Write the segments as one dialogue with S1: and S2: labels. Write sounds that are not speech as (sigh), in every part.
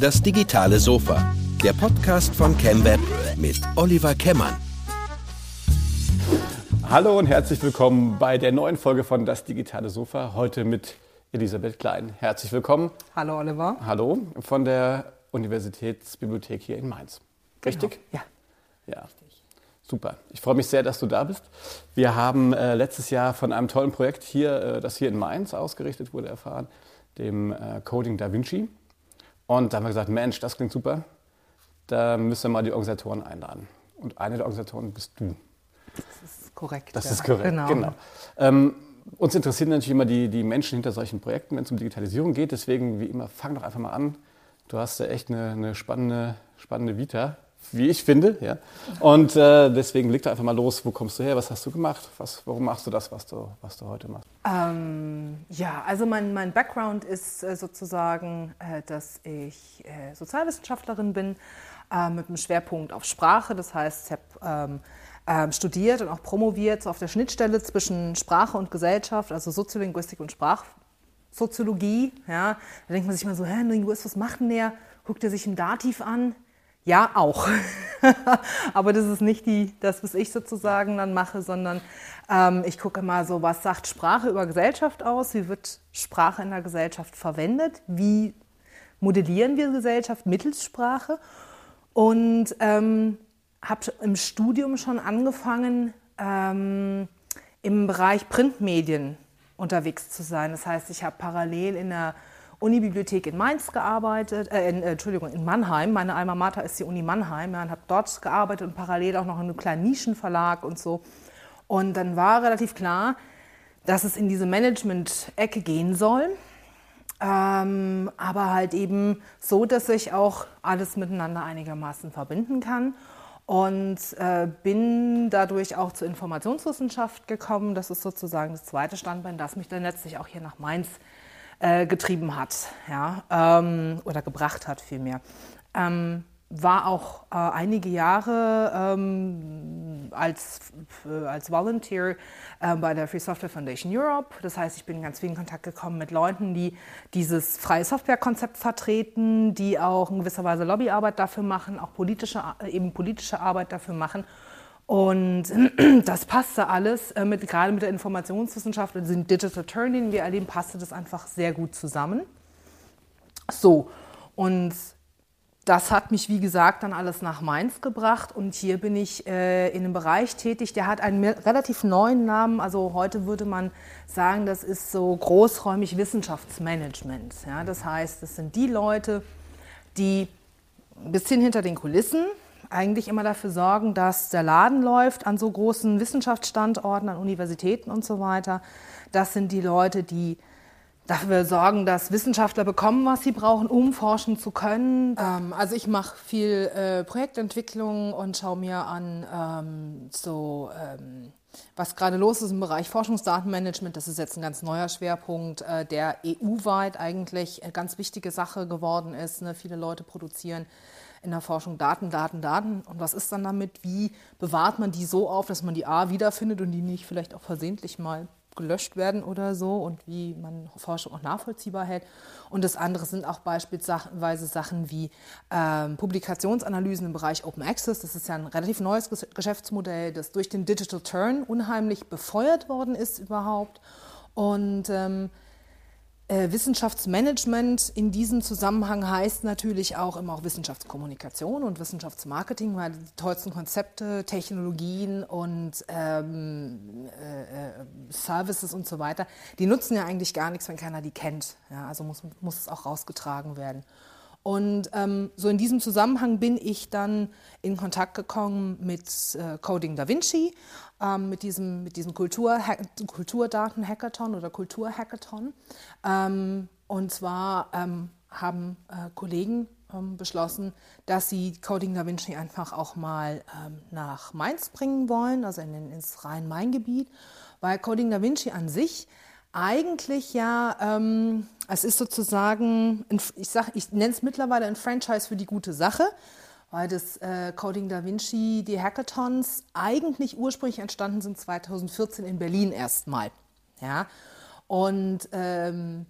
S1: Das digitale Sofa. Der Podcast von ChemWeb mit Oliver Kemmern.
S2: Hallo und herzlich willkommen bei der neuen Folge von Das digitale Sofa. Heute mit Elisabeth Klein. Herzlich willkommen.
S3: Hallo Oliver.
S2: Hallo von der Universitätsbibliothek hier in Mainz. Richtig?
S3: Genau.
S2: Ja. Ja. Super. Ich freue mich sehr, dass du da bist. Wir haben äh, letztes Jahr von einem tollen Projekt hier, äh, das hier in Mainz ausgerichtet wurde, erfahren, dem äh, Coding Da Vinci. Und da haben wir gesagt, Mensch, das klingt super. Da müssen wir mal die Organisatoren einladen. Und eine der Organisatoren bist du.
S3: Das ist korrekt.
S2: Das
S3: ja.
S2: ist korrekt,
S3: Genau.
S2: genau. Ähm, uns interessieren natürlich immer die, die Menschen hinter solchen Projekten, wenn es um Digitalisierung geht. Deswegen, wie immer, fang doch einfach mal an. Du hast ja echt eine, eine spannende, spannende Vita, wie ich finde. Ja? Und äh, deswegen leg doch einfach mal los. Wo kommst du her? Was hast du gemacht? Was, warum machst du das, was du, was du heute machst?
S3: Ähm, ja, also mein, mein Background ist äh, sozusagen, äh, dass ich äh, Sozialwissenschaftlerin bin äh, mit einem Schwerpunkt auf Sprache. Das heißt, ich habe ähm, ähm, studiert und auch promoviert so auf der Schnittstelle zwischen Sprache und Gesellschaft, also Soziolinguistik und Sprachsoziologie. Ja. Da denkt man sich mal so, hä, Linguist, was macht denn der? Guckt er sich ein Dativ an? Ja, auch. (laughs) Aber das ist nicht die, das, was ich sozusagen dann mache, sondern ähm, ich gucke mal so, was sagt Sprache über Gesellschaft aus? Wie wird Sprache in der Gesellschaft verwendet? Wie modellieren wir Gesellschaft mittels Sprache? Und ähm, habe im Studium schon angefangen, ähm, im Bereich Printmedien unterwegs zu sein. Das heißt, ich habe parallel in der Unibibliothek in Mainz gearbeitet, äh, in, äh, Entschuldigung, in Mannheim. Meine Alma Mater ist die Uni Mannheim ja, und habe dort gearbeitet und parallel auch noch in einem kleinen Nischenverlag und so. Und dann war relativ klar, dass es in diese Management-Ecke gehen soll. Ähm, aber halt eben so, dass ich auch alles miteinander einigermaßen verbinden kann. Und äh, bin dadurch auch zur Informationswissenschaft gekommen. Das ist sozusagen das zweite Standbein, das mich dann letztlich auch hier nach Mainz äh, getrieben hat, ja, ähm, oder gebracht hat vielmehr. Ähm, war auch äh, einige Jahre ähm, als, äh, als Volunteer äh, bei der Free Software Foundation Europe. Das heißt, ich bin ganz viel in Kontakt gekommen mit Leuten, die dieses freie Softwarekonzept vertreten, die auch in gewisser Weise Lobbyarbeit dafür machen, auch politische, äh, eben politische Arbeit dafür machen. Und (clears throat) das passte alles, äh, mit, gerade mit der Informationswissenschaft und dem Digital Turn, den wir erleben, passte das einfach sehr gut zusammen. So, und das hat mich, wie gesagt, dann alles nach Mainz gebracht und hier bin ich äh, in einem Bereich tätig, der hat einen relativ neuen Namen. Also heute würde man sagen, das ist so großräumig Wissenschaftsmanagement. Ja? Das heißt, es sind die Leute, die ein bisschen hinter den Kulissen eigentlich immer dafür sorgen, dass der Laden läuft an so großen Wissenschaftsstandorten, an Universitäten und so weiter. Das sind die Leute, die dafür sorgen, dass Wissenschaftler bekommen, was sie brauchen, um forschen zu können. Ähm, also ich mache viel äh, Projektentwicklung und schaue mir an, ähm, so ähm, was gerade los ist im Bereich Forschungsdatenmanagement. Das ist jetzt ein ganz neuer Schwerpunkt, äh, der EU-weit eigentlich eine ganz wichtige Sache geworden ist. Ne? Viele Leute produzieren in der Forschung Daten, Daten, Daten. Und was ist dann damit? Wie bewahrt man die so auf, dass man die A wiederfindet und die nicht vielleicht auch versehentlich mal gelöscht werden oder so und wie man Forschung auch nachvollziehbar hält. Und das andere sind auch beispielsweise Sachen wie ähm, Publikationsanalysen im Bereich Open Access. Das ist ja ein relativ neues Geschäftsmodell, das durch den Digital Turn unheimlich befeuert worden ist überhaupt. Und ähm, äh, Wissenschaftsmanagement in diesem Zusammenhang heißt natürlich auch immer auch Wissenschaftskommunikation und Wissenschaftsmarketing, weil die tollsten Konzepte, Technologien und ähm, äh, Services und so weiter, die nutzen ja eigentlich gar nichts, wenn keiner die kennt. Ja, also muss, muss es auch rausgetragen werden. Und ähm, so in diesem Zusammenhang bin ich dann in Kontakt gekommen mit äh, Coding Da Vinci, ähm, mit diesem, mit diesem Kultur Kulturdaten-Hackathon oder Kultur-Hackathon. Ähm, und zwar ähm, haben äh, Kollegen ähm, beschlossen, dass sie Coding Da Vinci einfach auch mal ähm, nach Mainz bringen wollen, also in, den, ins Rhein-Main-Gebiet, weil Coding Da Vinci an sich eigentlich ja, ähm, es ist sozusagen, ich, ich nenne es mittlerweile ein Franchise für die gute Sache, weil das äh, Coding Da Vinci, die Hackathons eigentlich ursprünglich entstanden sind 2014 in Berlin erstmal. Ja? Und ähm,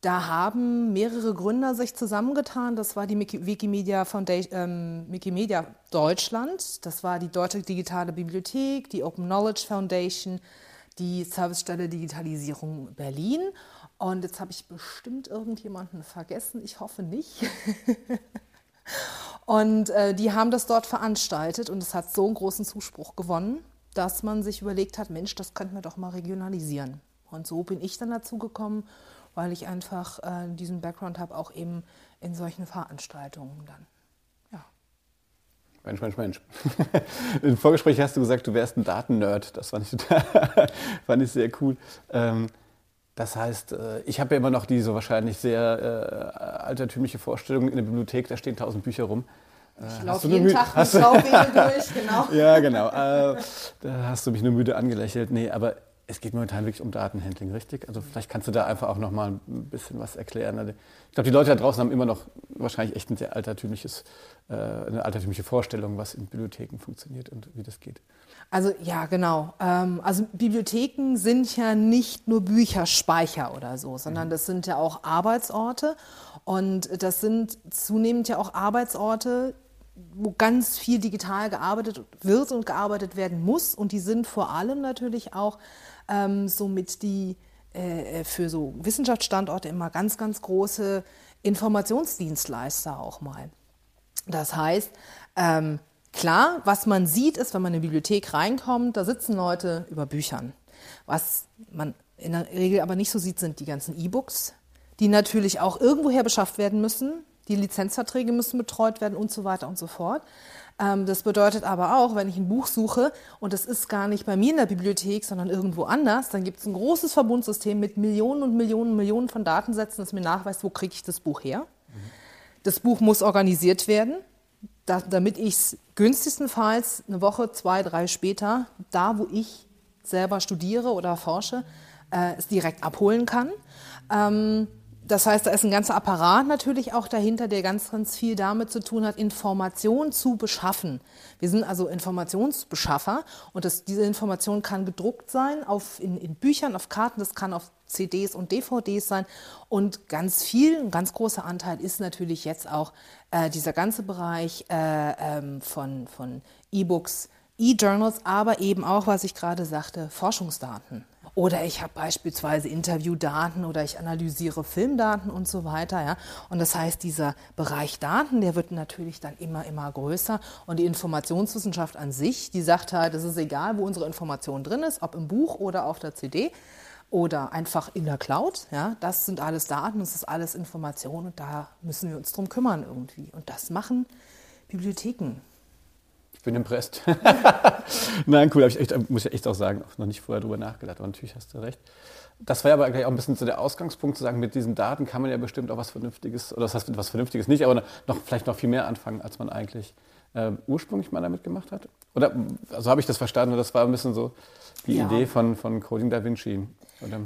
S3: da haben mehrere Gründer sich zusammengetan. Das war die Wikimedia, Foundation, ähm, Wikimedia Deutschland, das war die Deutsche Digitale Bibliothek, die Open Knowledge Foundation, die Servicestelle Digitalisierung Berlin. Und jetzt habe ich bestimmt irgendjemanden vergessen. Ich hoffe nicht. (laughs) und äh, die haben das dort veranstaltet und es hat so einen großen Zuspruch gewonnen, dass man sich überlegt hat, Mensch, das könnten wir doch mal regionalisieren. Und so bin ich dann dazu gekommen weil ich einfach äh, diesen Background habe, auch eben in solchen Veranstaltungen dann. Ja.
S2: Mensch, Mensch, Mensch. (laughs) Im Vorgespräch hast du gesagt, du wärst ein Datennerd. Das fand ich, total, (laughs) fand ich sehr cool. Ähm, das heißt, äh, ich habe ja immer noch diese wahrscheinlich sehr äh, altertümliche Vorstellung in der Bibliothek, da stehen tausend Bücher rum.
S3: Ich äh, laufe jeden Tag mit Schraubwege durch,
S2: genau. (laughs) ja, genau. Äh, da hast du mich nur müde angelächelt. Nee, aber es geht momentan wirklich um Datenhandling, richtig? Also vielleicht kannst du da einfach auch noch mal ein bisschen was erklären. Also ich glaube, die Leute da draußen haben immer noch wahrscheinlich echt ein sehr altertümliches, äh, eine altertümliche Vorstellung, was in Bibliotheken funktioniert und wie das geht.
S3: Also ja, genau. Ähm, also Bibliotheken sind ja nicht nur Bücherspeicher oder so, sondern mhm. das sind ja auch Arbeitsorte und das sind zunehmend ja auch Arbeitsorte, wo ganz viel digital gearbeitet wird und gearbeitet werden muss. Und die sind vor allem natürlich auch ähm, somit die äh, für so Wissenschaftsstandorte immer ganz, ganz große Informationsdienstleister auch mal. Das heißt, ähm, klar, was man sieht, ist, wenn man in eine Bibliothek reinkommt, da sitzen Leute über Büchern. Was man in der Regel aber nicht so sieht, sind die ganzen E-Books, die natürlich auch irgendwoher beschafft werden müssen. Die Lizenzverträge müssen betreut werden und so weiter und so fort. Ähm, das bedeutet aber auch, wenn ich ein Buch suche und es ist gar nicht bei mir in der Bibliothek, sondern irgendwo anders, dann gibt es ein großes Verbundsystem mit Millionen und Millionen und Millionen von Datensätzen, das mir nachweist, wo kriege ich das Buch her. Das Buch muss organisiert werden, da, damit ich es günstigstenfalls eine Woche, zwei, drei später, da wo ich selber studiere oder forsche, äh, es direkt abholen kann. Das heißt, da ist ein ganzer Apparat natürlich auch dahinter, der ganz, ganz viel damit zu tun hat, Informationen zu beschaffen. Wir sind also Informationsbeschaffer und das, diese Information kann gedruckt sein auf, in, in, Büchern, auf Karten, das kann auf CDs und DVDs sein. Und ganz viel, ein ganz großer Anteil ist natürlich jetzt auch äh, dieser ganze Bereich äh, ähm, von, von E-Books, E-Journals, aber eben auch, was ich gerade sagte, Forschungsdaten. Oder ich habe beispielsweise Interviewdaten oder ich analysiere Filmdaten und so weiter. Ja. Und das heißt, dieser Bereich Daten, der wird natürlich dann immer, immer größer. Und die Informationswissenschaft an sich, die sagt halt, es ist egal, wo unsere Information drin ist, ob im Buch oder auf der CD oder einfach in der Cloud. Ja, das sind alles Daten, das ist alles Information und da müssen wir uns drum kümmern irgendwie. Und das machen Bibliotheken
S2: bin impressed. (laughs) Nein, cool, ich echt, muss ich echt auch sagen, auch noch nicht vorher drüber nachgedacht, aber natürlich hast du recht. Das war ja aber gleich auch ein bisschen so der Ausgangspunkt, zu sagen, mit diesen Daten kann man ja bestimmt auch was Vernünftiges, oder das heißt was Vernünftiges nicht, aber noch, vielleicht noch viel mehr anfangen, als man eigentlich äh, ursprünglich mal damit gemacht hat. Oder, also habe ich das verstanden, das war ein bisschen so die ja. Idee von, von Coding Da Vinci.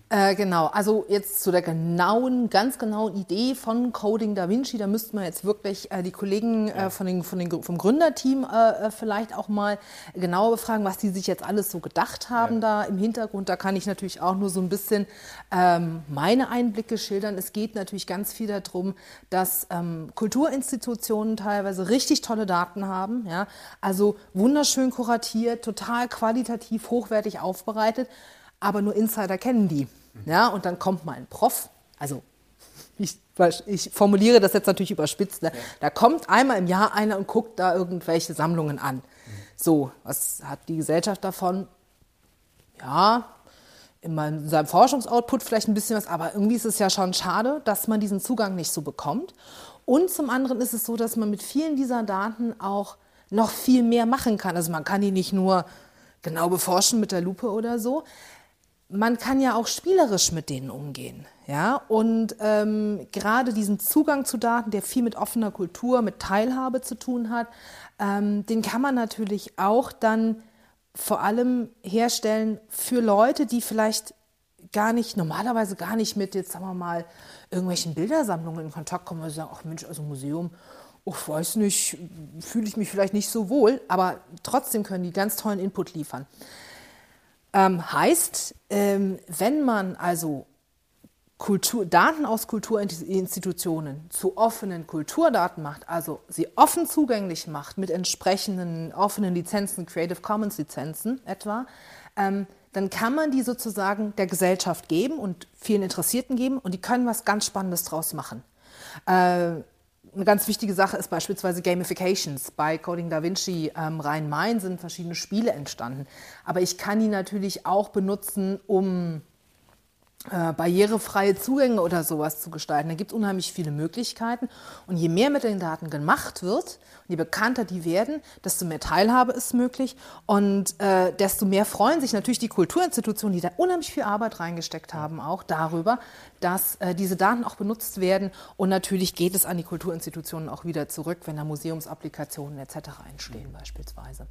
S3: Äh, genau, also jetzt zu der genauen, ganz genauen Idee von Coding Da Vinci, da müssten wir jetzt wirklich äh, die Kollegen äh, von den, von den, vom Gründerteam äh, äh, vielleicht auch mal genauer befragen, was die sich jetzt alles so gedacht haben ja. da im Hintergrund. Da kann ich natürlich auch nur so ein bisschen ähm, meine Einblicke schildern. Es geht natürlich ganz viel darum, dass ähm, Kulturinstitutionen teilweise richtig tolle Daten haben, ja? also wunderschön kuratiert, total qualitativ hochwertig aufbereitet aber nur Insider kennen die. Ja, und dann kommt mal ein Prof, also ich, ich formuliere das jetzt natürlich überspitzt, ne? da kommt einmal im Jahr einer und guckt da irgendwelche Sammlungen an. So, was hat die Gesellschaft davon? Ja, in seinem Forschungsoutput vielleicht ein bisschen was, aber irgendwie ist es ja schon schade, dass man diesen Zugang nicht so bekommt. Und zum anderen ist es so, dass man mit vielen dieser Daten auch noch viel mehr machen kann. Also man kann die nicht nur genau beforschen mit der Lupe oder so, man kann ja auch spielerisch mit denen umgehen. Ja? Und ähm, gerade diesen Zugang zu Daten, der viel mit offener Kultur, mit Teilhabe zu tun hat, ähm, den kann man natürlich auch dann vor allem herstellen für Leute, die vielleicht gar nicht, normalerweise gar nicht mit, jetzt sagen wir mal, irgendwelchen Bildersammlungen in Kontakt kommen, sie sagen, ach Mensch, also Museum, ich weiß nicht, fühle ich mich vielleicht nicht so wohl, aber trotzdem können die ganz tollen Input liefern. Ähm, heißt, ähm, wenn man also Kultur, Daten aus Kulturinstitutionen zu offenen Kulturdaten macht, also sie offen zugänglich macht mit entsprechenden offenen Lizenzen, Creative Commons Lizenzen etwa, ähm, dann kann man die sozusagen der Gesellschaft geben und vielen Interessierten geben und die können was ganz Spannendes draus machen. Äh, eine ganz wichtige Sache ist beispielsweise Gamifications. Bei Coding Da Vinci ähm, Rhein-Main sind verschiedene Spiele entstanden. Aber ich kann die natürlich auch benutzen, um äh, barrierefreie Zugänge oder sowas zu gestalten. Da gibt es unheimlich viele Möglichkeiten. Und je mehr mit den Daten gemacht wird, je bekannter die werden, desto mehr Teilhabe ist möglich und äh, desto mehr freuen sich natürlich die Kulturinstitutionen, die da unheimlich viel Arbeit reingesteckt haben, auch darüber, dass äh, diese Daten auch benutzt werden. Und natürlich geht es an die Kulturinstitutionen auch wieder zurück, wenn da Museumsapplikationen etc. entstehen beispielsweise.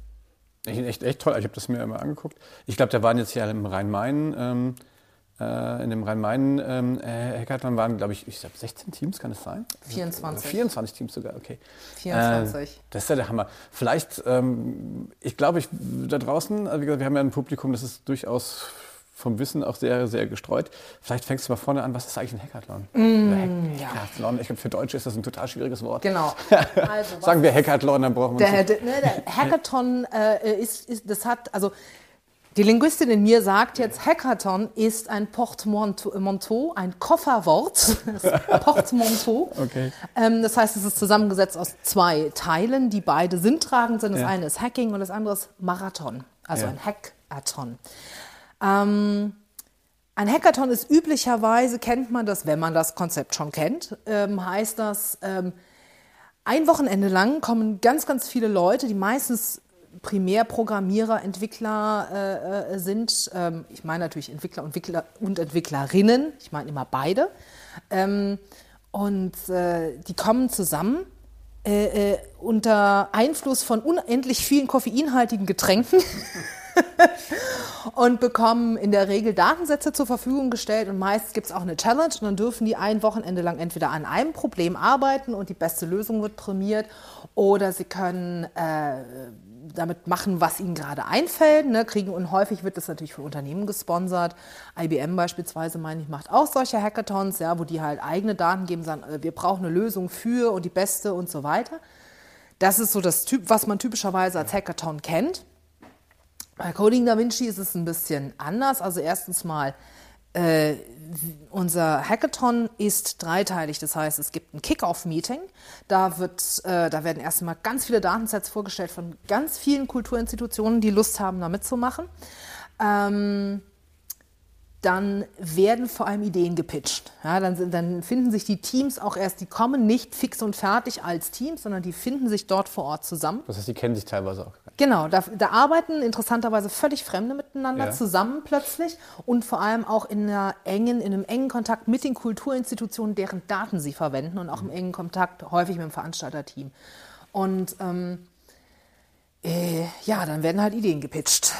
S2: Echt, echt toll. Ich habe das mir immer angeguckt. Ich glaube, da waren jetzt ja im Rhein-Main ähm, äh, in dem Rhein-Main-Hackathon ähm, waren, glaube ich, ich glaube 16 Teams, kann es sein?
S3: 24.
S2: 24 Teams sogar, okay.
S3: 24.
S2: Äh, das ist ja der Hammer. Vielleicht, ähm, ich glaube, ich, da draußen, also wie gesagt, wir haben ja ein Publikum, das ist durchaus vom Wissen auch sehr, sehr gestreut. Vielleicht fängst du mal vorne an, was ist eigentlich ein Hackathon?
S3: Mm,
S2: Hack Hackathon, ich glaube, für Deutsche ist das ein total schwieriges Wort.
S3: Genau. (laughs)
S2: Also, Sagen wir Hackathon, dann brauchen wir
S3: der, der, der (laughs) Hackathon äh, ist, ist, das hat, also die Linguistin in mir sagt jetzt, Hackathon ist ein Portmanteau, ein Kofferwort. (laughs) Portmanteau.
S2: Okay.
S3: Ähm, das heißt, es ist zusammengesetzt aus zwei Teilen, die beide sinntragend sind. Das ja. eine ist Hacking und das andere ist Marathon, also ja. ein Hackathon. Ähm, ein Hackathon ist üblicherweise, kennt man das, wenn man das Konzept schon kennt, ähm, heißt das, ähm, ein Wochenende lang kommen ganz, ganz viele Leute, die meistens Primärprogrammierer, Entwickler äh, äh, sind. Ähm, ich meine natürlich Entwickler, Entwickler und Entwicklerinnen. Ich meine immer beide. Ähm, und äh, die kommen zusammen äh, äh unter Einfluss von unendlich vielen koffeinhaltigen Getränken. (laughs) und bekommen in der Regel Datensätze zur Verfügung gestellt und meist gibt es auch eine Challenge und dann dürfen die ein Wochenende lang entweder an einem Problem arbeiten und die beste Lösung wird prämiert oder sie können äh, damit machen, was ihnen gerade einfällt. Ne, kriegen, und häufig wird das natürlich von Unternehmen gesponsert. IBM beispielsweise, meine ich, macht auch solche Hackathons, ja, wo die halt eigene Daten geben, sagen, äh, wir brauchen eine Lösung für und die beste und so weiter. Das ist so das Typ, was man typischerweise als Hackathon kennt. Bei Coding Da Vinci ist es ein bisschen anders. Also erstens mal äh, unser Hackathon ist dreiteilig. Das heißt, es gibt ein Kick-Off-Meeting. Da, äh, da werden erstmal ganz viele Datensets vorgestellt von ganz vielen Kulturinstitutionen, die Lust haben, da mitzumachen. Ähm, dann werden vor allem Ideen gepitcht. Ja, dann, dann, finden sich die Teams auch erst, die kommen nicht fix und fertig als Teams, sondern die finden sich dort vor Ort zusammen.
S2: Das heißt, die kennen sich teilweise auch.
S3: Genau, da, da arbeiten interessanterweise völlig Fremde miteinander ja. zusammen plötzlich und vor allem auch in, einer engen, in einem engen Kontakt mit den Kulturinstitutionen, deren Daten sie verwenden und auch im engen Kontakt häufig mit dem Veranstalterteam. Und ähm, äh, ja, dann werden halt Ideen gepitcht.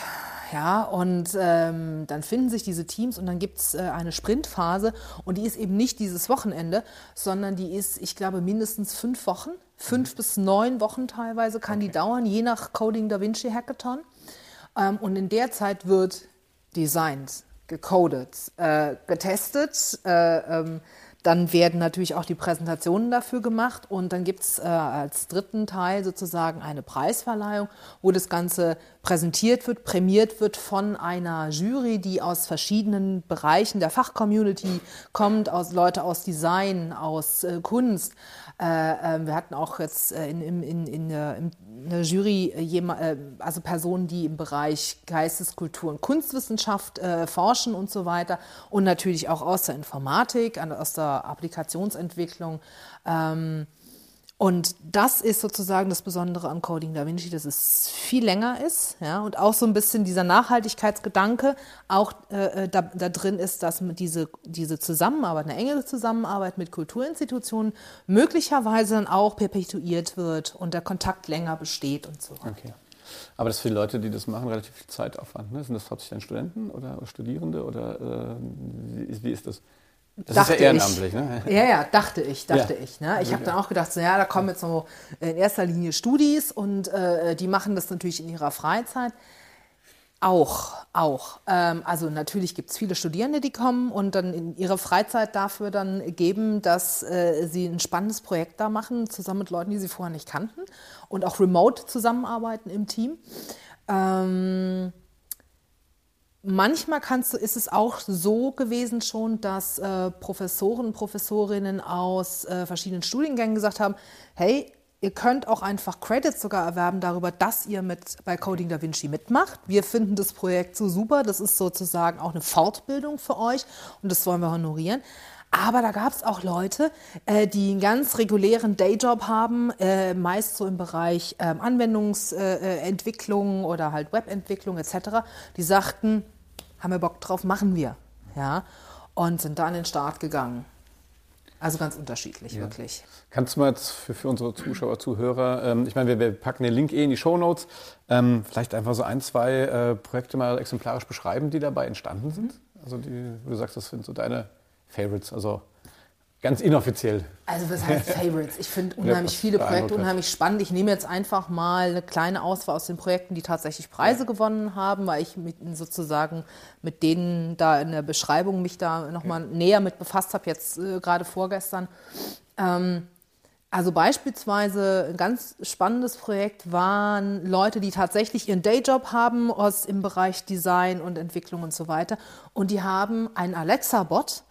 S3: Ja, und ähm, dann finden sich diese Teams und dann gibt es äh, eine Sprintphase und die ist eben nicht dieses Wochenende, sondern die ist, ich glaube, mindestens fünf Wochen, fünf mhm. bis neun Wochen teilweise kann okay. die dauern, je nach Coding Da Vinci Hackathon. Ähm, und in der Zeit wird designt, gecodet, äh, getestet, äh, ähm, dann werden natürlich auch die Präsentationen dafür gemacht und dann gibt es äh, als dritten Teil sozusagen eine Preisverleihung, wo das Ganze präsentiert wird, prämiert wird von einer Jury, die aus verschiedenen Bereichen der Fachcommunity kommt, aus Leute aus Design, aus äh, Kunst. Äh, ähm, wir hatten auch jetzt äh, in, in, in, in, in der Jury äh, also Personen, die im Bereich Geisteskultur und Kunstwissenschaft forschen und so weiter und natürlich auch aus der Informatik, aus der Applikationsentwicklung. Und das ist sozusagen das Besondere an Coding Da Vinci, dass es viel länger ist ja, und auch so ein bisschen dieser Nachhaltigkeitsgedanke auch äh, da, da, drin ist, dass diese, diese Zusammenarbeit, eine enge Zusammenarbeit mit Kulturinstitutionen möglicherweise dann auch perpetuiert wird und der Kontakt länger besteht und so.
S2: Okay. Aber das ist für die Leute, die das machen, relativ viel Zeitaufwand. Ne? Sind das hauptsächlich dann Studenten oder Studierende oder äh, wie, wie ist das? Das
S3: dachte
S2: ist ja ehrenamtlich,
S3: ich.
S2: ne? (laughs)
S3: Ja, ja, dachte ich, dachte ja. ich. Ne? Ich habe dann auch gedacht, so, ja, da kommen jetzt so in erster Linie Studis und äh, die machen das natürlich in ihrer Freizeit. Auch, auch. Ähm, also natürlich gibt es viele Studierende, die kommen und dann in ihre Freizeit dafür dann geben, dass äh, sie ein spannendes Projekt da machen, zusammen mit Leuten, die sie vorher nicht kannten und auch remote zusammenarbeiten im Team. Ähm, manchmal kannst du, ist es auch so gewesen schon, dass äh, Professoren, Professorinnen aus äh, verschiedenen Studiengängen gesagt haben, hey, Ihr könnt auch einfach Credits sogar erwerben darüber, dass ihr mit bei Coding Da Vinci mitmacht. Wir finden das Projekt so super. Das ist sozusagen auch eine Fortbildung für euch und das wollen wir honorieren. Aber da gab es auch Leute, äh, die einen ganz regulären Dayjob haben, äh, meist so im Bereich äh, Anwendungsentwicklung oder halt Webentwicklung etc. Die sagten, haben wir Bock drauf, machen wir. Ja? Und sind da an den Start gegangen. Also ganz unterschiedlich, ja. wirklich.
S2: Kannst du mal jetzt für, für unsere Zuschauer, Zuhörer, ähm, ich meine, wir, wir, packen den Link eh in die Show Notes, ähm, vielleicht einfach so ein, zwei äh, Projekte mal exemplarisch beschreiben, die dabei entstanden sind? Also die, du sagst, das sind so deine Favorites, also Ganz inoffiziell.
S3: Also was heißt (laughs) Favorites? Ich finde unheimlich viele Projekte unheimlich spannend. Ich nehme jetzt einfach mal eine kleine Auswahl aus den Projekten, die tatsächlich Preise gewonnen haben, weil ich mit, sozusagen mit denen da in der Beschreibung mich da nochmal ja. näher mit befasst habe, jetzt äh, gerade vorgestern. Ähm, also beispielsweise ein ganz spannendes Projekt waren Leute, die tatsächlich ihren Dayjob haben aus, im Bereich Design und Entwicklung und so weiter. Und die haben einen Alexa-Bot,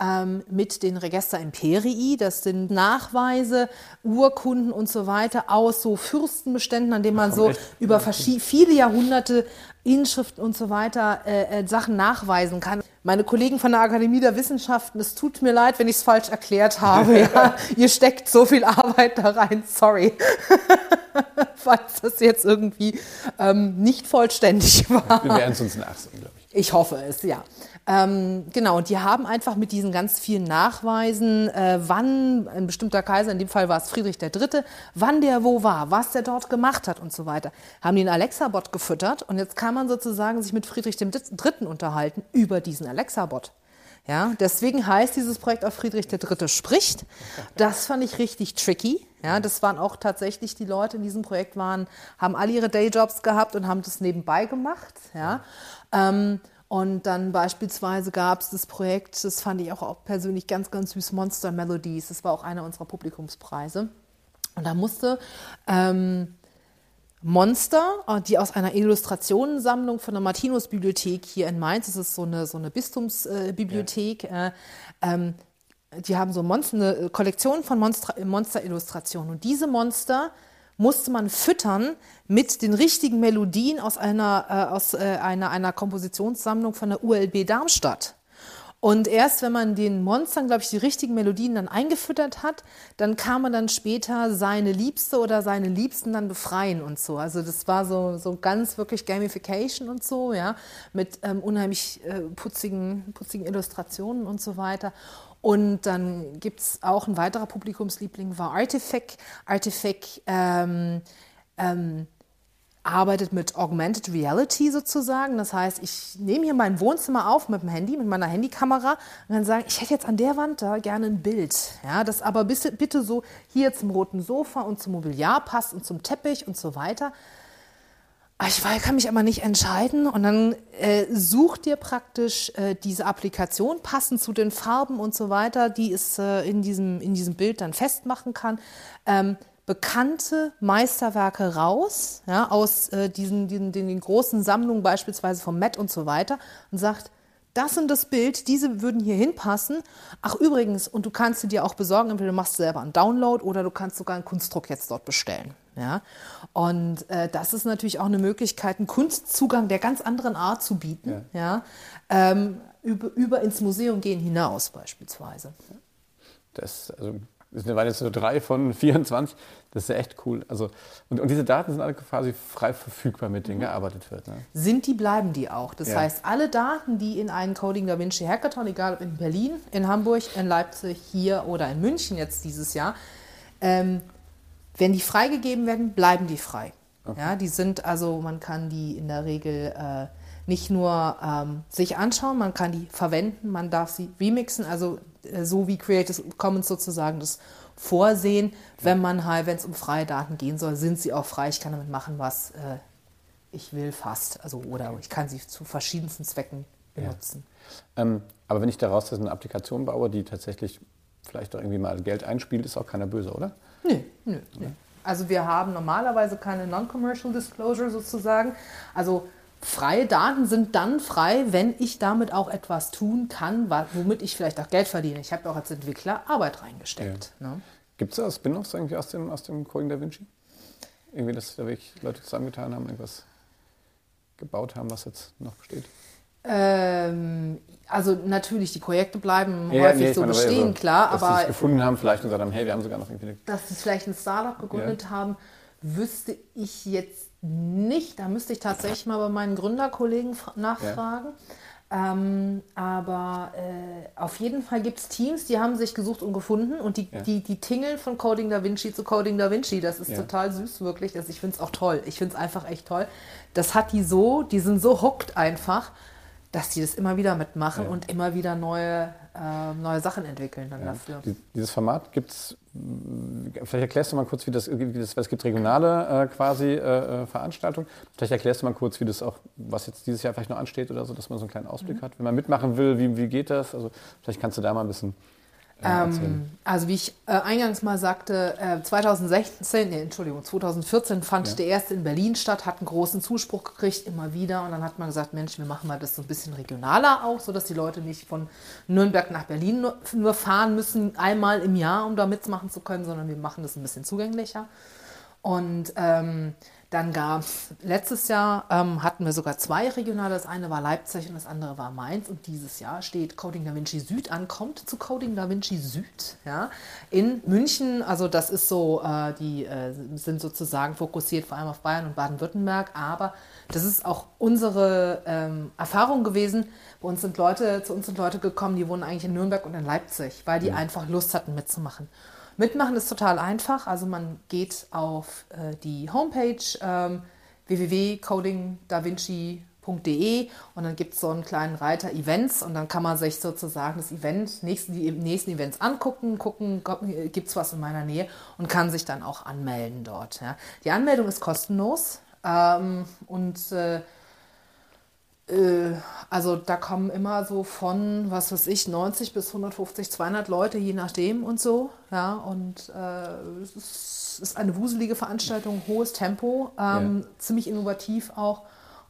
S3: ähm, mit den Register Imperii. Das sind Nachweise, Urkunden und so weiter aus so Fürstenbeständen, an denen man Ach, so echt? über viele Jahrhunderte Inschriften und so weiter äh, äh, Sachen nachweisen kann. Meine Kollegen von der Akademie der Wissenschaften, es tut mir leid, wenn ich es falsch erklärt habe. (laughs) Ja. Ihr steckt so viel Arbeit da rein, sorry. (laughs) Falls das jetzt irgendwie ähm, nicht vollständig (laughs) war.
S2: Wir werden es uns nachsehen, glaube
S3: ich. Ich hoffe es, ja. Ähm, genau, und die haben einfach mit diesen ganz vielen Nachweisen, äh, wann ein bestimmter Kaiser, in dem Fall war es Friedrich III., wann der wo war, was der dort gemacht hat und so weiter, haben einen Alexa-Bot gefüttert und jetzt kann man sozusagen sich mit Friedrich III. unterhalten über diesen Alexa-Bot. Ja, deswegen heißt dieses Projekt auch Friedrich III. spricht. Das fand ich richtig tricky. Ja, das waren auch tatsächlich die Leute in diesem Projekt waren, haben alle ihre Dayjobs gehabt und haben das nebenbei gemacht. Ja. Ähm, und dann beispielsweise gab es das Projekt, das fand ich auch, persönlich ganz, ganz süß, Monster Melodies. Das war auch einer unserer Publikumspreise. Und da musste ähm, Monster, äh, die aus einer Illustrationensammlung von der Martinus-Bibliothek hier in Mainz, das ist so eine, so eine Bistumsbibliothek, äh, ja. ähm, die haben so Monster, eine Kollektion von Monster-Illustrationen. Und diese Monster musste man füttern mit den richtigen Melodien aus einer, äh, aus, äh, einer, einer Kompositionssammlung von der ULB Darmstadt. Und erst wenn man den Monstern, glaube ich, die richtigen Melodien dann eingefüttert hat, dann kann man dann später seine Liebste oder seine Liebsten dann befreien und so. Also das war so, so ganz wirklich Gamification und so, ja, mit ähm, unheimlich äh, putzigen, putzigen Illustrationen und so weiter. Und dann gibt es auch ein weiterer Publikumsliebling, war Artifact. Artifact ähm, ähm, arbeitet mit Augmented Reality sozusagen. Das heißt, ich nehme hier mein Wohnzimmer auf mit dem Handy, mit meiner Handykamera und dann sagen, ich hätte jetzt an der Wand da gerne ein Bild. Ja, das aber bitte, bitte so hier zum roten Sofa und zum Mobiliar passt und zum Teppich und so weiter. Ah, ich kann mich aber nicht entscheiden und dann äh, sucht dir praktisch äh, diese Applikation passend zu den Farben und so weiter, die es äh, in, diesem, in diesem Bild dann festmachen kann, ähm, bekannte Meisterwerke raus, ja, aus äh, diesen, diesen, den großen Sammlungen beispielsweise vom Met und so weiter und sagt, das und das Bild, diese würden hier hinpassen. Ach übrigens, und du kannst sie dir auch besorgen, entweder du machst selber einen Download oder du kannst sogar einen Kunstdruck jetzt dort bestellen. Ja? Und äh, das ist natürlich auch eine Möglichkeit, einen Kunstzugang der ganz anderen Art zu bieten, ja. ja? Ähm, über, über ins Museum gehen hinaus beispielsweise.
S2: Das, also das waren jetzt nur drei von (laughs) 24. Das ist ja echt cool. Also, und, und diese Daten sind alle quasi frei verfügbar, mit denen mhm. gearbeitet wird. Ne?
S3: Sind die, bleiben die auch. Das ja. heißt, alle Daten, die in einen Coding Da Vinci Hackathon, egal ob in Berlin, in Hamburg, in Leipzig, hier oder in München jetzt dieses Jahr, ähm, wenn die freigegeben werden, bleiben die frei. Okay. Ja, die sind also, man kann die in der Regel äh, nicht nur ähm, sich anschauen, man kann die verwenden, man darf sie remixen, also äh, so wie Creative Commons sozusagen das vorsehen. Wenn man halt, wenn es um freie Daten gehen soll, sind sie auch frei. Ich kann damit machen, was, äh, ich will fast. Also, oder ich kann sie zu verschiedensten Zwecken benutzen.
S2: Ja. Ähm, aber wenn ich daraus eine Applikation baue, die tatsächlich vielleicht auch irgendwie mal Geld einspielt, ist auch keiner böse, oder?
S3: Nö, nö, nö. Also wir haben normalerweise keine Non-Commercial Disclosure sozusagen. Also freie Daten sind dann frei, wenn ich damit auch etwas tun kann, womit ich vielleicht auch Geld verdiene. Ich habe auch als Entwickler Arbeit reingesteckt. Ja. Ne?
S2: Gibt es da Spin-offs irgendwie aus dem, aus dem Coding Da Vinci? Irgendwie, dass da wirklich Leute zusammengetan haben, irgendwas gebaut haben, was jetzt noch besteht?
S3: Ähm, also natürlich, die Projekte bleiben ja, häufig nee, so meine, bestehen, also, klar,
S2: dass
S3: aber...
S2: Dass sie gefunden haben vielleicht und gesagt haben, hey, wir haben sogar noch irgendwie...
S3: Dass sie vielleicht ein Startup gegründet ja. haben, wüsste ich jetzt nicht. Da müsste ich tatsächlich mal bei meinen Gründerkollegen nachfragen. Ja. Ähm, aber äh, auf jeden Fall gibt es Teams, die haben sich gesucht und gefunden und die, ja. die, die tingeln von Coding Da Vinci zu Coding Da Vinci. Das ist total süß, wirklich. Also ich finde es auch toll. Ich finde es einfach echt toll. Das hat die so, die sind so hooked einfach dass die das immer wieder mitmachen ja. und immer wieder neue, äh, neue Sachen entwickeln dann ja. dafür.
S2: Dieses Format gibt es, vielleicht erklärst du mal kurz, wie das, wie das es gibt regionale äh, quasi äh, äh, Veranstaltungen. Vielleicht erklärst du mal kurz, wie das auch, was jetzt dieses Jahr vielleicht noch ansteht oder so, dass man so einen kleinen Ausblick mhm. hat. Wenn man mitmachen will, wie, wie geht das? Also vielleicht kannst du da mal ein bisschen
S3: ähm, also wie ich äh, eingangs mal sagte, äh, 2016, nee, Entschuldigung, 2014 fand ja. der erste in Berlin statt, hat einen großen Zuspruch gekriegt, immer wieder. Und dann hat man gesagt, Mensch, wir machen mal das so ein bisschen regionaler auch, sodass die Leute nicht von Nürnberg nach Berlin nur, nur fahren müssen, einmal im Jahr, um da mitmachen zu können, sondern wir machen das ein bisschen zugänglicher. Und ähm, dann gab es letztes Jahr ähm, hatten wir sogar zwei regionale. Das eine war Leipzig und das andere war Mainz. Und dieses Jahr steht Coding Da Vinci Süd an, kommt zu Coding Da Vinci Süd ja, in München. Also das ist so, äh, die äh, sind sozusagen fokussiert vor allem auf Bayern und Baden-Württemberg. Aber das ist auch unsere ähm, Erfahrung gewesen. Bei uns sind Leute, zu uns sind Leute gekommen, die wohnen eigentlich in Nürnberg und in Leipzig, weil die ja. einfach Lust hatten mitzumachen. Mitmachen ist total einfach. Also man geht auf äh, die Homepage ähm, www.codingdavinci.de und dann gibt es so einen kleinen Reiter Events und dann kann man sich sozusagen das Event, nächsten, die nächsten Events angucken, gucken, gibt es was in meiner Nähe und kann sich dann auch anmelden dort. Ja. Die Anmeldung ist kostenlos ähm, und äh, äh, also da kommen immer so von, was weiß ich, 90 bis 150, 200 Leute, je nachdem und so. Ja, und äh, es ist eine wuselige Veranstaltung, hohes Tempo, ähm, ja. ziemlich innovativ auch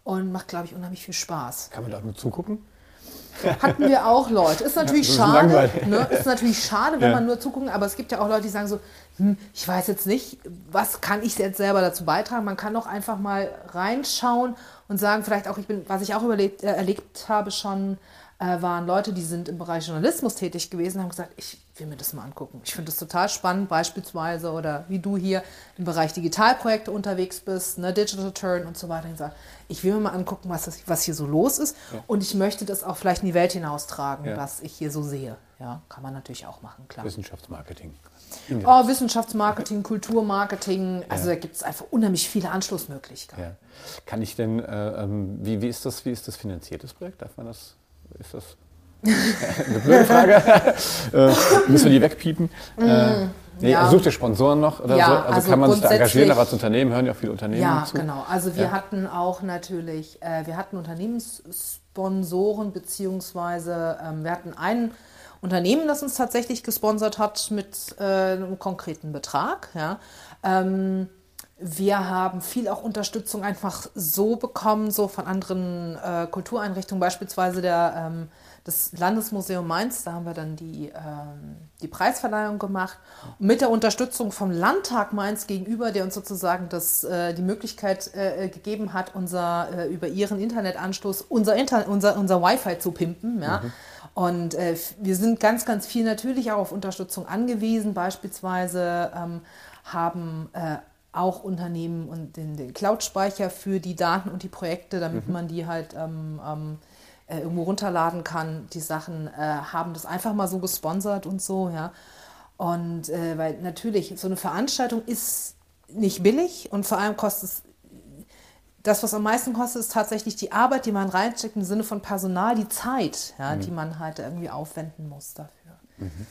S3: und macht, glaube ich, unheimlich viel Spaß.
S2: Kann man da nur zugucken?
S3: Hatten wir auch Leute. Ist natürlich ja, schade. Ne? Ist natürlich schade, wenn ja. man nur zugucken, aber es gibt ja auch Leute, die sagen so, hm, ich weiß jetzt nicht, was kann ich jetzt selber dazu beitragen. Man kann doch einfach mal reinschauen und sagen, vielleicht auch, ich bin, was ich auch überlebt, äh, erlebt habe schon, äh, waren Leute, die sind im Bereich Journalismus tätig gewesen, haben gesagt, ich will mir das mal angucken. Ich finde das total spannend, beispielsweise, oder wie du hier im Bereich Digitalprojekte unterwegs bist, ne, Digital Turn und so weiter. Ich, gesagt, ich will mir mal angucken, was, das, was hier so los ist ja. und ich möchte das auch vielleicht in die Welt hinaustragen, ja. was ich hier so sehe. Ja, kann man natürlich auch machen, klar.
S2: Wissenschaftsmarketing.
S3: Oh, Wissenschaftsmarketing, Kulturmarketing, also ja. da gibt es einfach unheimlich viele Anschlussmöglichkeiten. Ja.
S2: Kann ich denn, äh, ähm, wie, wie, ist das, wie ist das finanziert, das Projekt? Darf man das, ist das (laughs) eine blöde Frage? (laughs) äh, müssen wir die wegpiepen? Mm, äh, nee, ja. Sucht ihr Sponsoren noch oder
S3: ja,
S2: so? Also, also kann man sich da engagieren, aber als Unternehmen hören ja auch viele Unternehmen
S3: Ja,
S2: zu.
S3: genau. Also wir ja. hatten auch natürlich, äh, wir hatten Unternehmenssponsoren, beziehungsweise ähm, wir hatten einen Unternehmen, das uns tatsächlich gesponsert hat mit äh, einem konkreten Betrag. Ja. Ähm, wir haben viel auch Unterstützung einfach so bekommen, so von anderen äh, Kultureinrichtungen, beispielsweise der, ähm, das Landesmuseum Mainz. Da haben wir dann die, ähm, die Preisverleihung gemacht. Und mit der Unterstützung vom Landtag Mainz gegenüber, der uns sozusagen das, äh, die Möglichkeit äh, gegeben hat, unser, äh, über ihren Internetanschluss unser, Inter unser, unser Wi-Fi zu pimpen. Ja. Mhm. Und äh, wir sind ganz, ganz viel natürlich auch auf Unterstützung angewiesen. Beispielsweise ähm, haben äh, auch Unternehmen und den, den Cloud-Speicher für die Daten und die Projekte, damit mhm. man die halt ähm, ähm, äh, irgendwo runterladen kann. Die Sachen äh, haben das einfach mal so gesponsert und so, ja. Und äh, weil natürlich so eine Veranstaltung ist nicht billig und vor allem kostet es das, was am meisten kostet, ist tatsächlich die Arbeit, die man reinsteckt im Sinne von Personal, die Zeit, ja, mhm. die man halt irgendwie aufwenden muss dafür. Mhm.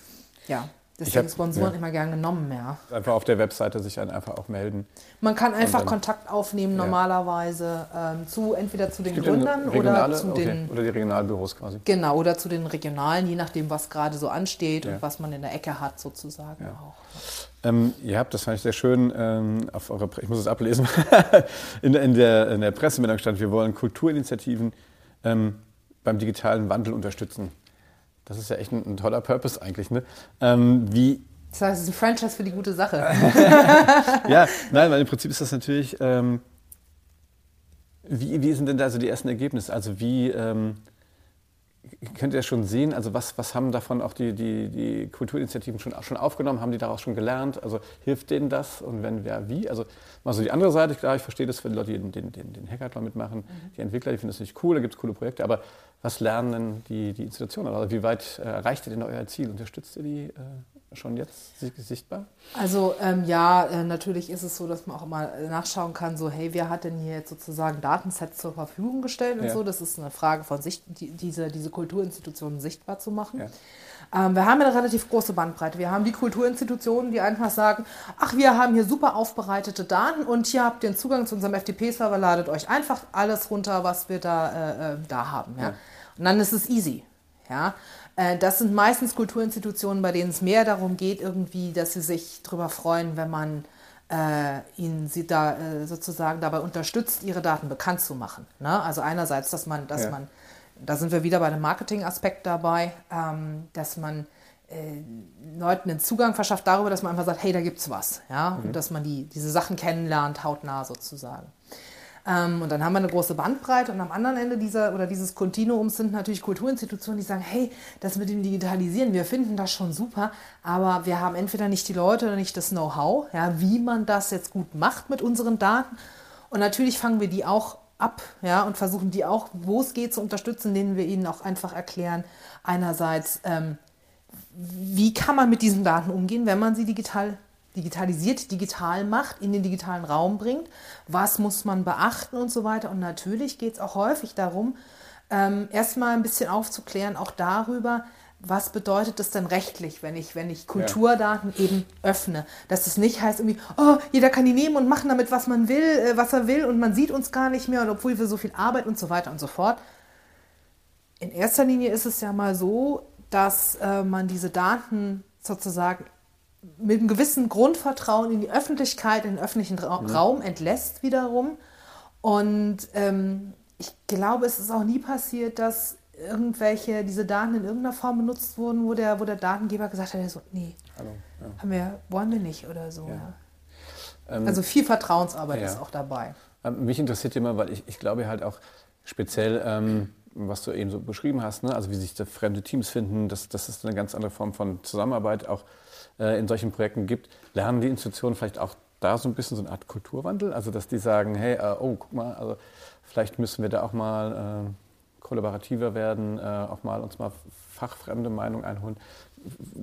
S3: Ja. Deswegen Sponsoren ja. immer gern genommen, ja.
S2: Einfach auf der Webseite sich einfach auch melden.
S3: Man kann einfach dann, Kontakt aufnehmen ja. normalerweise ähm, zu entweder zu den Gründern oder zu
S2: okay.
S3: den
S2: oder die Regionalbüros quasi.
S3: Genau oder zu den Regionalen, je nachdem was gerade so ansteht ja. und was man in der Ecke hat sozusagen auch.
S2: Ähm, ihr habt, das fand ich sehr schön, ähm, auf eure, ich muss es ablesen, in, (laughs) in, der, in der Pressemeldung stand, wir wollen Kulturinitiativen ähm, beim digitalen Wandel unterstützen. Das ist ja echt ein, ein toller Purpose eigentlich. Ne? Ähm, wie
S3: das heißt, es ist ein Franchise für die gute Sache. (laughs)
S2: ja, nein, weil im Prinzip ist das natürlich. Ähm, wie, wie sind denn da so die ersten Ergebnisse? Also wie ähm, könnt ihr schon sehen, also was, was haben davon auch die, die, die Kulturinitiativen schon, schon aufgenommen? Haben die daraus schon gelernt? Also hilft denen das? Und wenn wer wie? Also mal so die andere Seite, klar, ich verstehe das für die Leute, die den, den, den Hackathon mitmachen, mhm. die Entwickler, die finden das nicht cool, da gibt es coole Projekte, aber was lernen denn die, die Institutionen? Also wie weit äh, erreicht ihr denn euer Ziel? Unterstützt ihr die äh, schon jetzt sichtbar?
S3: Also ähm, ja, äh, natürlich ist es so, dass man auch mal nachschauen kann, so hey, wer hat denn hier jetzt sozusagen Datensets zur Verfügung gestellt und ja. so. Das ist eine Frage von Sicht, die, diese, diese Kulturinstitutionen sichtbar zu machen. Ja. Ähm, wir haben eine relativ große Bandbreite. Wir haben die Kulturinstitutionen, die einfach sagen, ach, wir haben hier super aufbereitete Daten und hier habt ihr den Zugang zu unserem FTP-Server, ladet euch einfach alles runter, was wir da, äh, äh, da haben. Ja? ja. Und dann ist es easy. Ja? Äh, das sind meistens Kulturinstitutionen, bei denen es mehr darum geht, irgendwie, dass sie sich darüber freuen, wenn man äh, ihnen sie da äh, sozusagen dabei unterstützt, ihre Daten bekannt zu machen. Ne? Also einerseits, dass man, dass ja. man da sind wir wieder bei dem Marketing-Aspekt dabei, ähm, dass man äh, Leuten den Zugang verschafft darüber, dass man einfach sagt, hey, da gibt's was, ja, mhm. und dass man die, diese Sachen kennenlernt, hautnah sozusagen. Ähm, und dann haben wir eine große Bandbreite und am anderen Ende dieser oder dieses Kontinuums sind natürlich Kulturinstitutionen, die sagen, hey, das mit dem Digitalisieren, wir finden das schon super, aber wir haben entweder nicht die Leute oder nicht das Know-how, ja, wie man das jetzt gut macht mit unseren Daten. Und natürlich fangen wir die auch ab ja, und versuchen die auch, wo es geht, zu unterstützen, indem wir ihnen auch einfach erklären, einerseits, ähm, wie kann man mit diesen Daten umgehen, wenn man sie digital digitalisiert, digital macht, in den digitalen Raum bringt, was muss man beachten und so weiter. Und natürlich geht es auch häufig darum, ähm, erstmal ein bisschen aufzuklären, auch darüber, was bedeutet das denn rechtlich, wenn ich, wenn ich Kulturdaten ja. eben öffne? Dass es nicht heißt irgendwie, oh, jeder kann die nehmen und machen damit, was man will, äh, was er will und man sieht uns gar nicht mehr und obwohl wir so viel Arbeit und so weiter und so fort. In erster Linie ist es ja mal so, dass äh, man diese Daten sozusagen mit einem gewissen Grundvertrauen in die Öffentlichkeit, in den öffentlichen Ra mhm. Raum entlässt wiederum. Und ähm, ich glaube, es ist auch nie passiert, dass irgendwelche, diese Daten in irgendeiner Form benutzt wurden, wo der, wo der Datengeber gesagt hat, so, nee, Hallo, ja. haben wir, wollen wir nicht oder so. Ja. Ähm, also viel Vertrauensarbeit ist auch dabei.
S2: Ähm, mich interessiert immer, weil ich, ich glaube halt auch speziell, ähm, was du eben so beschrieben hast, ne? also wie sich da fremde Teams finden, dass, dass es eine ganz andere Form von Zusammenarbeit auch äh, in solchen Projekten gibt. Lernen die Institutionen vielleicht auch da so ein bisschen so eine Art Kulturwandel? Also dass die sagen, hey, äh, oh, guck mal, also vielleicht müssen wir da auch mal... Äh, kollaborativer werden, äh, auch mal uns mal fachfremde Meinung einholen.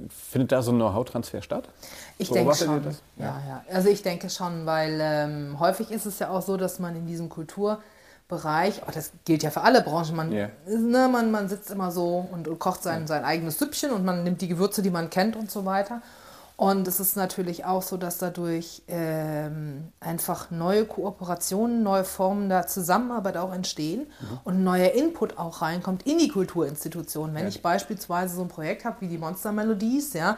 S2: Findet da so ein Know-how-Transfer statt?
S3: Ich denke schon. Ja. ja. Ja, Also ich denke schon, weil ähm, häufig ist es ja auch so, dass man in diesem Kulturbereich, oh, das gilt ja für alle Branchen, man, yeah. ne, man, man sitzt immer so und, und kocht sein, sein eigenes Süppchen und man nimmt die Gewürze, die man kennt und so weiter. Und es ist natürlich auch so, dass dadurch ähm, einfach neue Kooperationen, neue Formen der Zusammenarbeit auch entstehen mhm. und neuer Input auch reinkommt in die Kulturinstitutionen. Wenn ja. ich beispielsweise so ein Projekt habe wie die Monster Melodies, ja,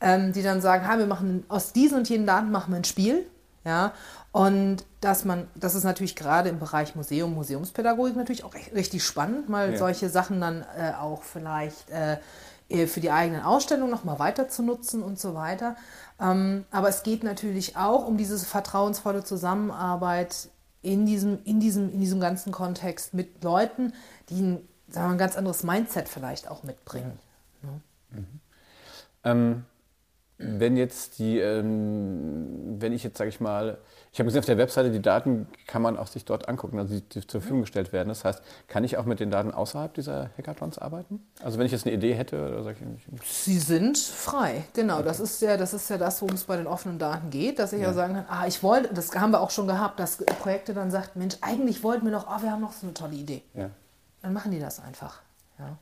S3: ähm, die dann sagen, ha, wir machen aus diesen und jenen Daten machen wir ein Spiel, ja, und dass man, das ist natürlich gerade im Bereich Museum, Museumspädagogik natürlich auch richtig spannend, mal ja. solche Sachen dann äh, auch vielleicht äh, für die eigenen Ausstellungen nochmal weiter zu nutzen und so weiter. Ähm, aber es geht natürlich auch um diese vertrauensvolle Zusammenarbeit in diesem, in diesem, in diesem ganzen Kontext mit Leuten, die ein, sagen wir, ein ganz anderes Mindset vielleicht auch mitbringen. Ne? Mhm.
S2: Ähm, wenn jetzt die, ähm, wenn ich jetzt, sage ich mal, ich habe gesehen, auf der Webseite, die Daten kann man auch sich dort angucken, also die, die zur Verfügung gestellt werden. Das heißt, kann ich auch mit den Daten außerhalb dieser Hackathons arbeiten? Also wenn ich jetzt eine Idee hätte oder sag
S3: ich Sie sind frei, genau. Okay. Das ist ja das, ist ja das worum es bei den offenen Daten geht, dass ich ja, ja sagen kann, ah, ich wollte, das haben wir auch schon gehabt, dass Projekte dann sagt, Mensch, eigentlich wollten wir noch, ah, wir haben noch so eine tolle Idee. Ja. Dann machen die das einfach. Ja.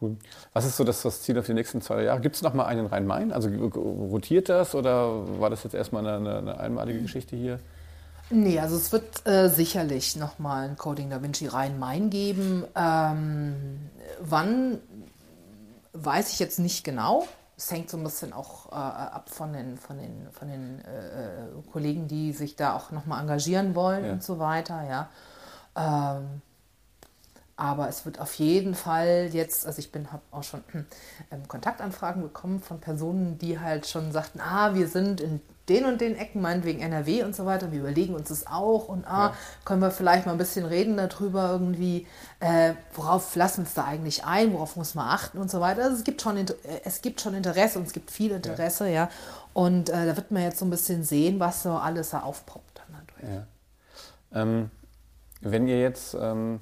S2: Cool. Was ist so das, das Ziel auf die nächsten zwei Jahre? Gibt es noch mal einen Rhein-Main? Also rotiert das oder war das jetzt erstmal eine, eine einmalige Geschichte hier?
S3: Nee, also es wird äh, sicherlich nochmal ein Coding Da Vinci Rhein-Main geben. Ähm, wann, weiß ich jetzt nicht genau. Es hängt so ein bisschen auch äh, ab von den, von den, von den äh, Kollegen, die sich da auch nochmal engagieren wollen ja. und so weiter. Ja. Ähm, aber es wird auf jeden Fall jetzt, also ich habe auch schon ähm, Kontaktanfragen bekommen von Personen, die halt schon sagten, ah, wir sind in den und den Ecken, meinetwegen NRW und so weiter. Wir überlegen uns das auch und ah, ja. können wir vielleicht mal ein bisschen reden darüber irgendwie, äh, worauf lassen wir uns da eigentlich ein, worauf muss man achten und so weiter. Also es gibt schon, äh, es gibt schon Interesse und es gibt viel Interesse, ja. ja. Und äh, da wird man jetzt so ein bisschen sehen, was so alles da aufpoppt dann natürlich.
S2: Ja. Ähm, wenn ihr jetzt ähm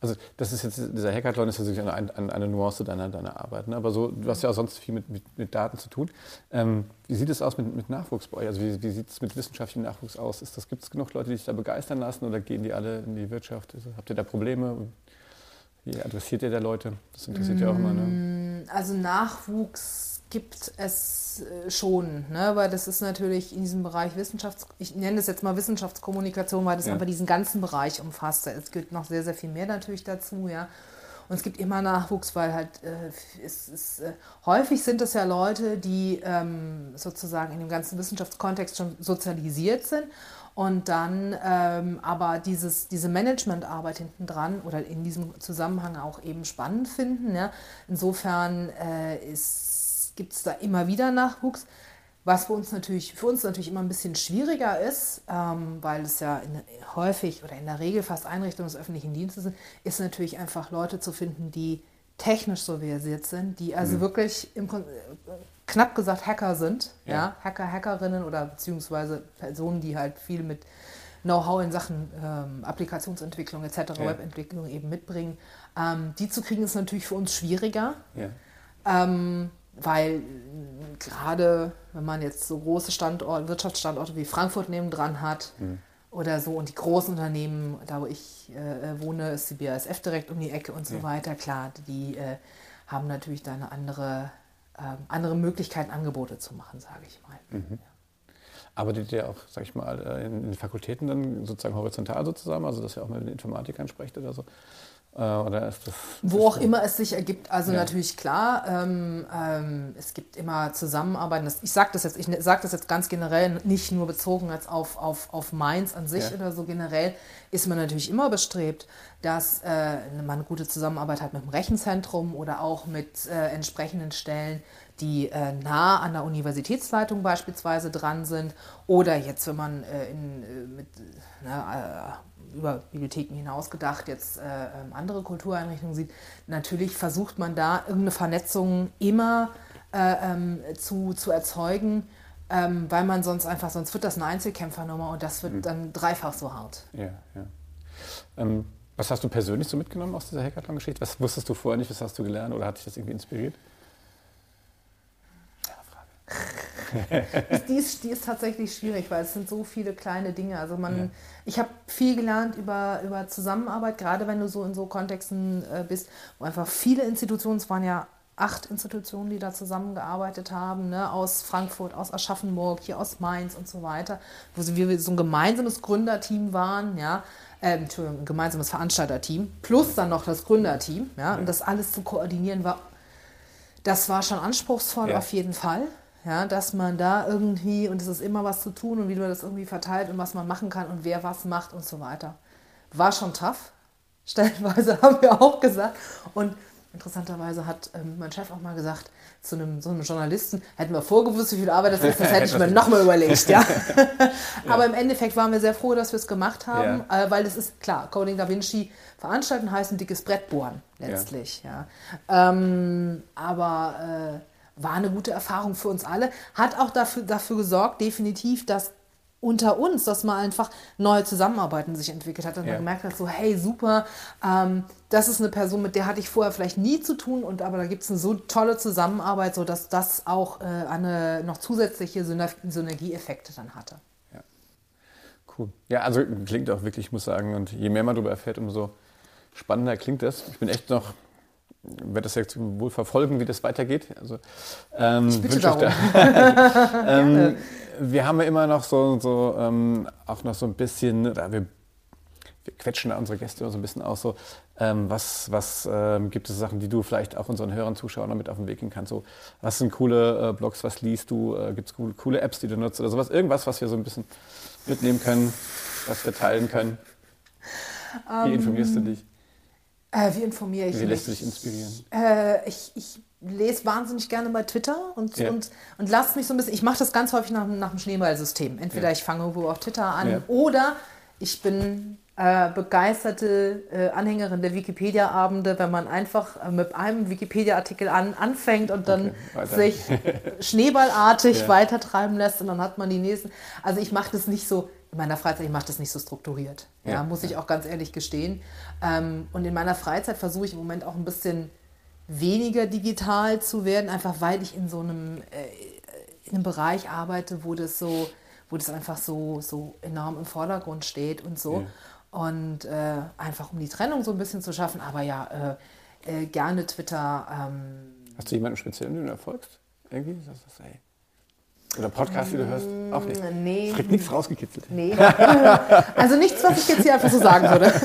S2: also das ist jetzt, dieser Hackathon ist natürlich eine, eine, eine Nuance deiner, deiner Arbeit. Ne? Aber so, du hast ja auch sonst viel mit, mit, mit Daten zu tun. Ähm, wie sieht es aus mit, mit Nachwuchs bei euch? Also wie, wie sieht es mit wissenschaftlichem Nachwuchs aus? Gibt es genug Leute, die sich da begeistern lassen oder gehen die alle in die Wirtschaft? Also, habt ihr da Probleme? Wie adressiert ihr da Leute? Das interessiert ja auch immer. Ne?
S3: Also Nachwuchs gibt es äh, schon, ne? weil das ist natürlich in diesem Bereich Wissenschafts... Ich nenne es jetzt mal Wissenschaftskommunikation, weil das ja. einfach diesen ganzen Bereich umfasst. Es gibt noch sehr, sehr viel mehr natürlich dazu, ja. Und es gibt immer Nachwuchs, weil halt äh, es ist, äh, häufig sind es ja Leute, die ähm, sozusagen in dem ganzen Wissenschaftskontext schon sozialisiert sind und dann ähm, aber dieses, diese Managementarbeit hinten dran oder in diesem Zusammenhang auch eben spannend finden. Ja. Insofern äh, ist gibt es da immer wieder Nachwuchs. Was für uns natürlich, für uns natürlich immer ein bisschen schwieriger ist, ähm, weil es ja in, häufig oder in der Regel fast Einrichtungen des öffentlichen Dienstes sind, ist natürlich einfach Leute zu finden, die technisch so versiert sind, die also mhm. wirklich im, knapp gesagt Hacker sind, ja. ja. Hacker, Hackerinnen oder beziehungsweise Personen, die halt viel mit Know-how in Sachen ähm, Applikationsentwicklung etc., ja. Webentwicklung eben mitbringen. Ähm, die zu kriegen ist natürlich für uns schwieriger. Ja. Ähm, weil gerade wenn man jetzt so große Standorte, Wirtschaftsstandorte wie Frankfurt nebendran hat mhm. oder so und die großen Unternehmen, da wo ich äh, wohne, ist die BASF direkt um die Ecke und so ja. weiter, klar, die äh, haben natürlich da eine andere, äh, andere Möglichkeit, Angebote zu machen, sage ich mal. Mhm. Ja.
S2: Arbeitet ihr auch, sag ich mal, äh, in den Fakultäten dann sozusagen horizontal so zusammen, also dass ihr auch mit den Informatikern sprecht oder so? Äh, oder ist das,
S3: Wo auch immer es sich ergibt. Also ja. natürlich klar, ähm, ähm, es gibt immer Zusammenarbeiten. Ich sage das jetzt, ich sage das jetzt ganz generell, nicht nur bezogen als auf, auf, auf Mainz an sich ja. oder so generell, ist man natürlich immer bestrebt, dass äh, man eine gute Zusammenarbeit hat mit dem Rechenzentrum oder auch mit äh, entsprechenden Stellen, die äh, nah an der Universitätsleitung beispielsweise dran sind. Oder jetzt, wenn man äh, in, äh, mit, na, über Bibliotheken hinaus gedacht jetzt äh, ähm, andere Kultureinrichtungen sieht, natürlich versucht man da irgendeine Vernetzung immer äh, ähm, zu, zu erzeugen, ähm, weil man sonst einfach, sonst wird das eine Einzelkämpfernummer und das wird mhm. dann dreifach so hart.
S2: Ja, ja. Ähm, was hast du persönlich so mitgenommen aus dieser Hackathon-Geschichte? Was wusstest du vorher nicht, was hast du gelernt oder hat dich das irgendwie inspiriert? (laughs)
S3: die, (laughs) ist, die ist tatsächlich schwierig, weil es sind so viele kleine Dinge. Also man, ja. ich habe viel gelernt über, über Zusammenarbeit, gerade wenn du so in so Kontexten äh, bist, wo einfach viele Institutionen, es waren ja acht Institutionen, die da zusammengearbeitet haben, ne, aus Frankfurt, aus Aschaffenburg, hier aus Mainz und so weiter, wo wir so ein gemeinsames Gründerteam waren, ja, äh, Entschuldigung, ein gemeinsames Veranstalterteam, plus dann noch das Gründerteam, ja, und das alles zu koordinieren war, das war schon anspruchsvoll ja. auf jeden Fall ja, dass man da irgendwie, und es ist immer was zu tun und wie man das irgendwie verteilt und was man machen kann und wer was macht und so weiter. War schon tough. (laughs) Stellenweise haben wir auch gesagt. Und interessanterweise hat ähm, mein Chef auch mal gesagt, zu einem, so einem Journalisten, hätten wir vorgewusst, wie viel Arbeit das ist, das hätte ich mir (laughs) nochmal überlegt. (laughs) Ja? Aber im Endeffekt waren wir sehr froh, dass wir es gemacht haben, ja. äh, weil es ist klar, Coding Da Vinci veranstalten heißt ein dickes Brett bohren, letztlich. Ja. ja. Ähm, aber äh, war eine gute Erfahrung für uns alle. Hat auch dafür, dafür gesorgt, definitiv, dass unter uns, dass man einfach neue Zusammenarbeiten sich entwickelt hat und ja. man gemerkt hat, so hey, super, ähm, das ist eine Person, mit der hatte ich vorher vielleicht nie zu tun und aber da gibt es eine so tolle Zusammenarbeit, sodass das auch äh, eine noch zusätzliche Synergieeffekte dann hatte.
S2: Ja, cool. Ja, also klingt auch wirklich, ich muss sagen, und je mehr man darüber erfährt, umso spannender klingt das. Ich bin echt noch werde das jetzt wohl verfolgen, wie das weitergeht. Also, ähm,
S3: ich bitte darum.
S2: Da, (laughs) ähm, wir haben ja immer noch so, so ähm, auch noch so ein bisschen, oder wir, wir quetschen da unsere Gäste immer so ein bisschen aus, so, ähm, was, was ähm, gibt es Sachen, die du vielleicht auch unseren Hörern, Zuschauern mit auf den Weg gehen kannst? So, was sind coole äh, Blogs, was liest du? Äh, gibt es coole, coole Apps, die du nutzt oder sowas? Irgendwas, was wir so ein bisschen mitnehmen können, was wir teilen können? Wie informierst du dich?
S3: Äh, wie informiere ich
S2: Wie
S3: mich?
S2: lässt du dich inspirieren?
S3: Äh, ich, ich lese wahnsinnig gerne bei Twitter und,
S2: Ja.
S3: und, und lasse mich so ein bisschen, ich mache das ganz häufig nach, nach dem Schneeballsystem. Entweder
S2: Ja.
S3: ich fange irgendwo auf Twitter an
S2: Ja.
S3: oder ich bin äh, begeisterte äh, Anhängerin der Wikipedia-Abende, wenn man einfach äh, mit einem Wikipedia-Artikel an, anfängt und dann
S2: Okay,
S3: sich (laughs) schneeballartig weitertreiben lässt und dann hat man die nächsten. Also ich mache das nicht so, in meiner Freizeit, ich mache das nicht so strukturiert. Ja,
S2: Ja.
S3: muss ich auch ganz ehrlich gestehen. Ähm, und in meiner Freizeit versuche ich im Moment auch ein bisschen weniger digital zu werden, einfach weil ich in so einem, äh, in einem Bereich arbeite, wo das so, wo das einfach so, so enorm im Vordergrund steht und so. Und äh, einfach um die Trennung so ein bisschen zu schaffen. Aber ja, äh, äh, gerne Twitter. Ähm,
S2: Hast du jemanden speziell, den du erfolgst? Irgendwie? Du, ey. Oder Podcast, die du hörst? Auch nicht.
S3: nee.
S2: Kriegt nichts rausgekitzelt.
S3: Nee. (laughs) also nichts, was ich jetzt hier einfach so sagen würde. (laughs)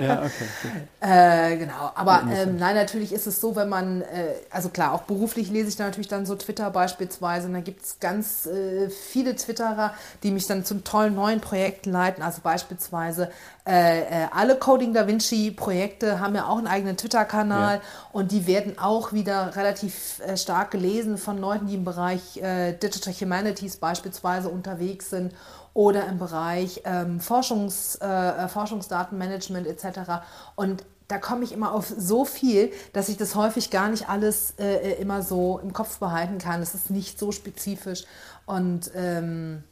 S2: Ja, okay.
S3: Äh, genau, aber ähm, nein, natürlich ist es so, wenn man, äh, also klar, auch beruflich lese ich da natürlich dann so Twitter beispielsweise und da gibt es ganz äh, viele Twitterer, die mich dann zu tollen neuen Projekten leiten, also beispielsweise äh, äh, alle Coding Da Vinci Projekte haben ja auch einen eigenen Twitter-Kanal
S2: Ja.
S3: und die werden auch wieder relativ äh, stark gelesen von Leuten, die im Bereich äh, Digital Humanities beispielsweise unterwegs sind oder im Bereich ähm, Forschungs, äh, Forschungsdatenmanagement etc. Und da komme ich immer auf so viel, dass ich das häufig gar nicht alles äh, immer so im Kopf behalten kann. Es ist nicht so spezifisch. Und ähm,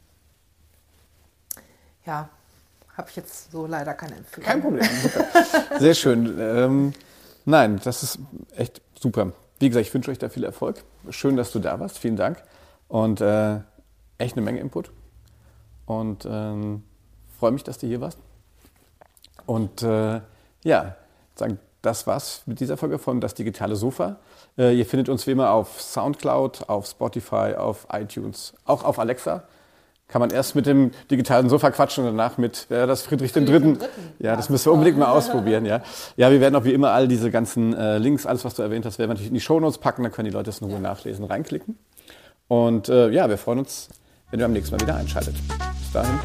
S3: ja, habe ich jetzt so leider keine Empfehlung.
S2: Kein Problem. Sehr schön. Ähm, nein, das ist echt super. Wie gesagt, ich wünsche euch da viel Erfolg. Schön, dass du da warst. Vielen Dank. Und äh, echt eine Menge Input. Und ähm, freue mich, dass du hier warst. Und äh, ja, sagen, das war's mit dieser Folge von Das Digitale Sofa. Äh, ihr findet uns wie immer auf Soundcloud, auf Spotify, auf iTunes, auch auf Alexa. Kann man erst mit dem digitalen Sofa quatschen und danach mit, war das, Friedrich
S3: Friedrich
S2: Dritten.
S3: dem Dritten.
S2: Ja, das
S3: Ja,
S2: müssen wir unbedingt mal ausprobieren. Ja. ja, wir werden auch wie immer all diese ganzen äh, Links, alles, was du erwähnt hast, werden wir natürlich in die Shownotes packen, dann können die Leute es in Ruhe nachlesen, reinklicken. Und äh, ja, wir freuen uns, wenn ihr beim nächsten Mal wieder einschaltet. Bis dahin.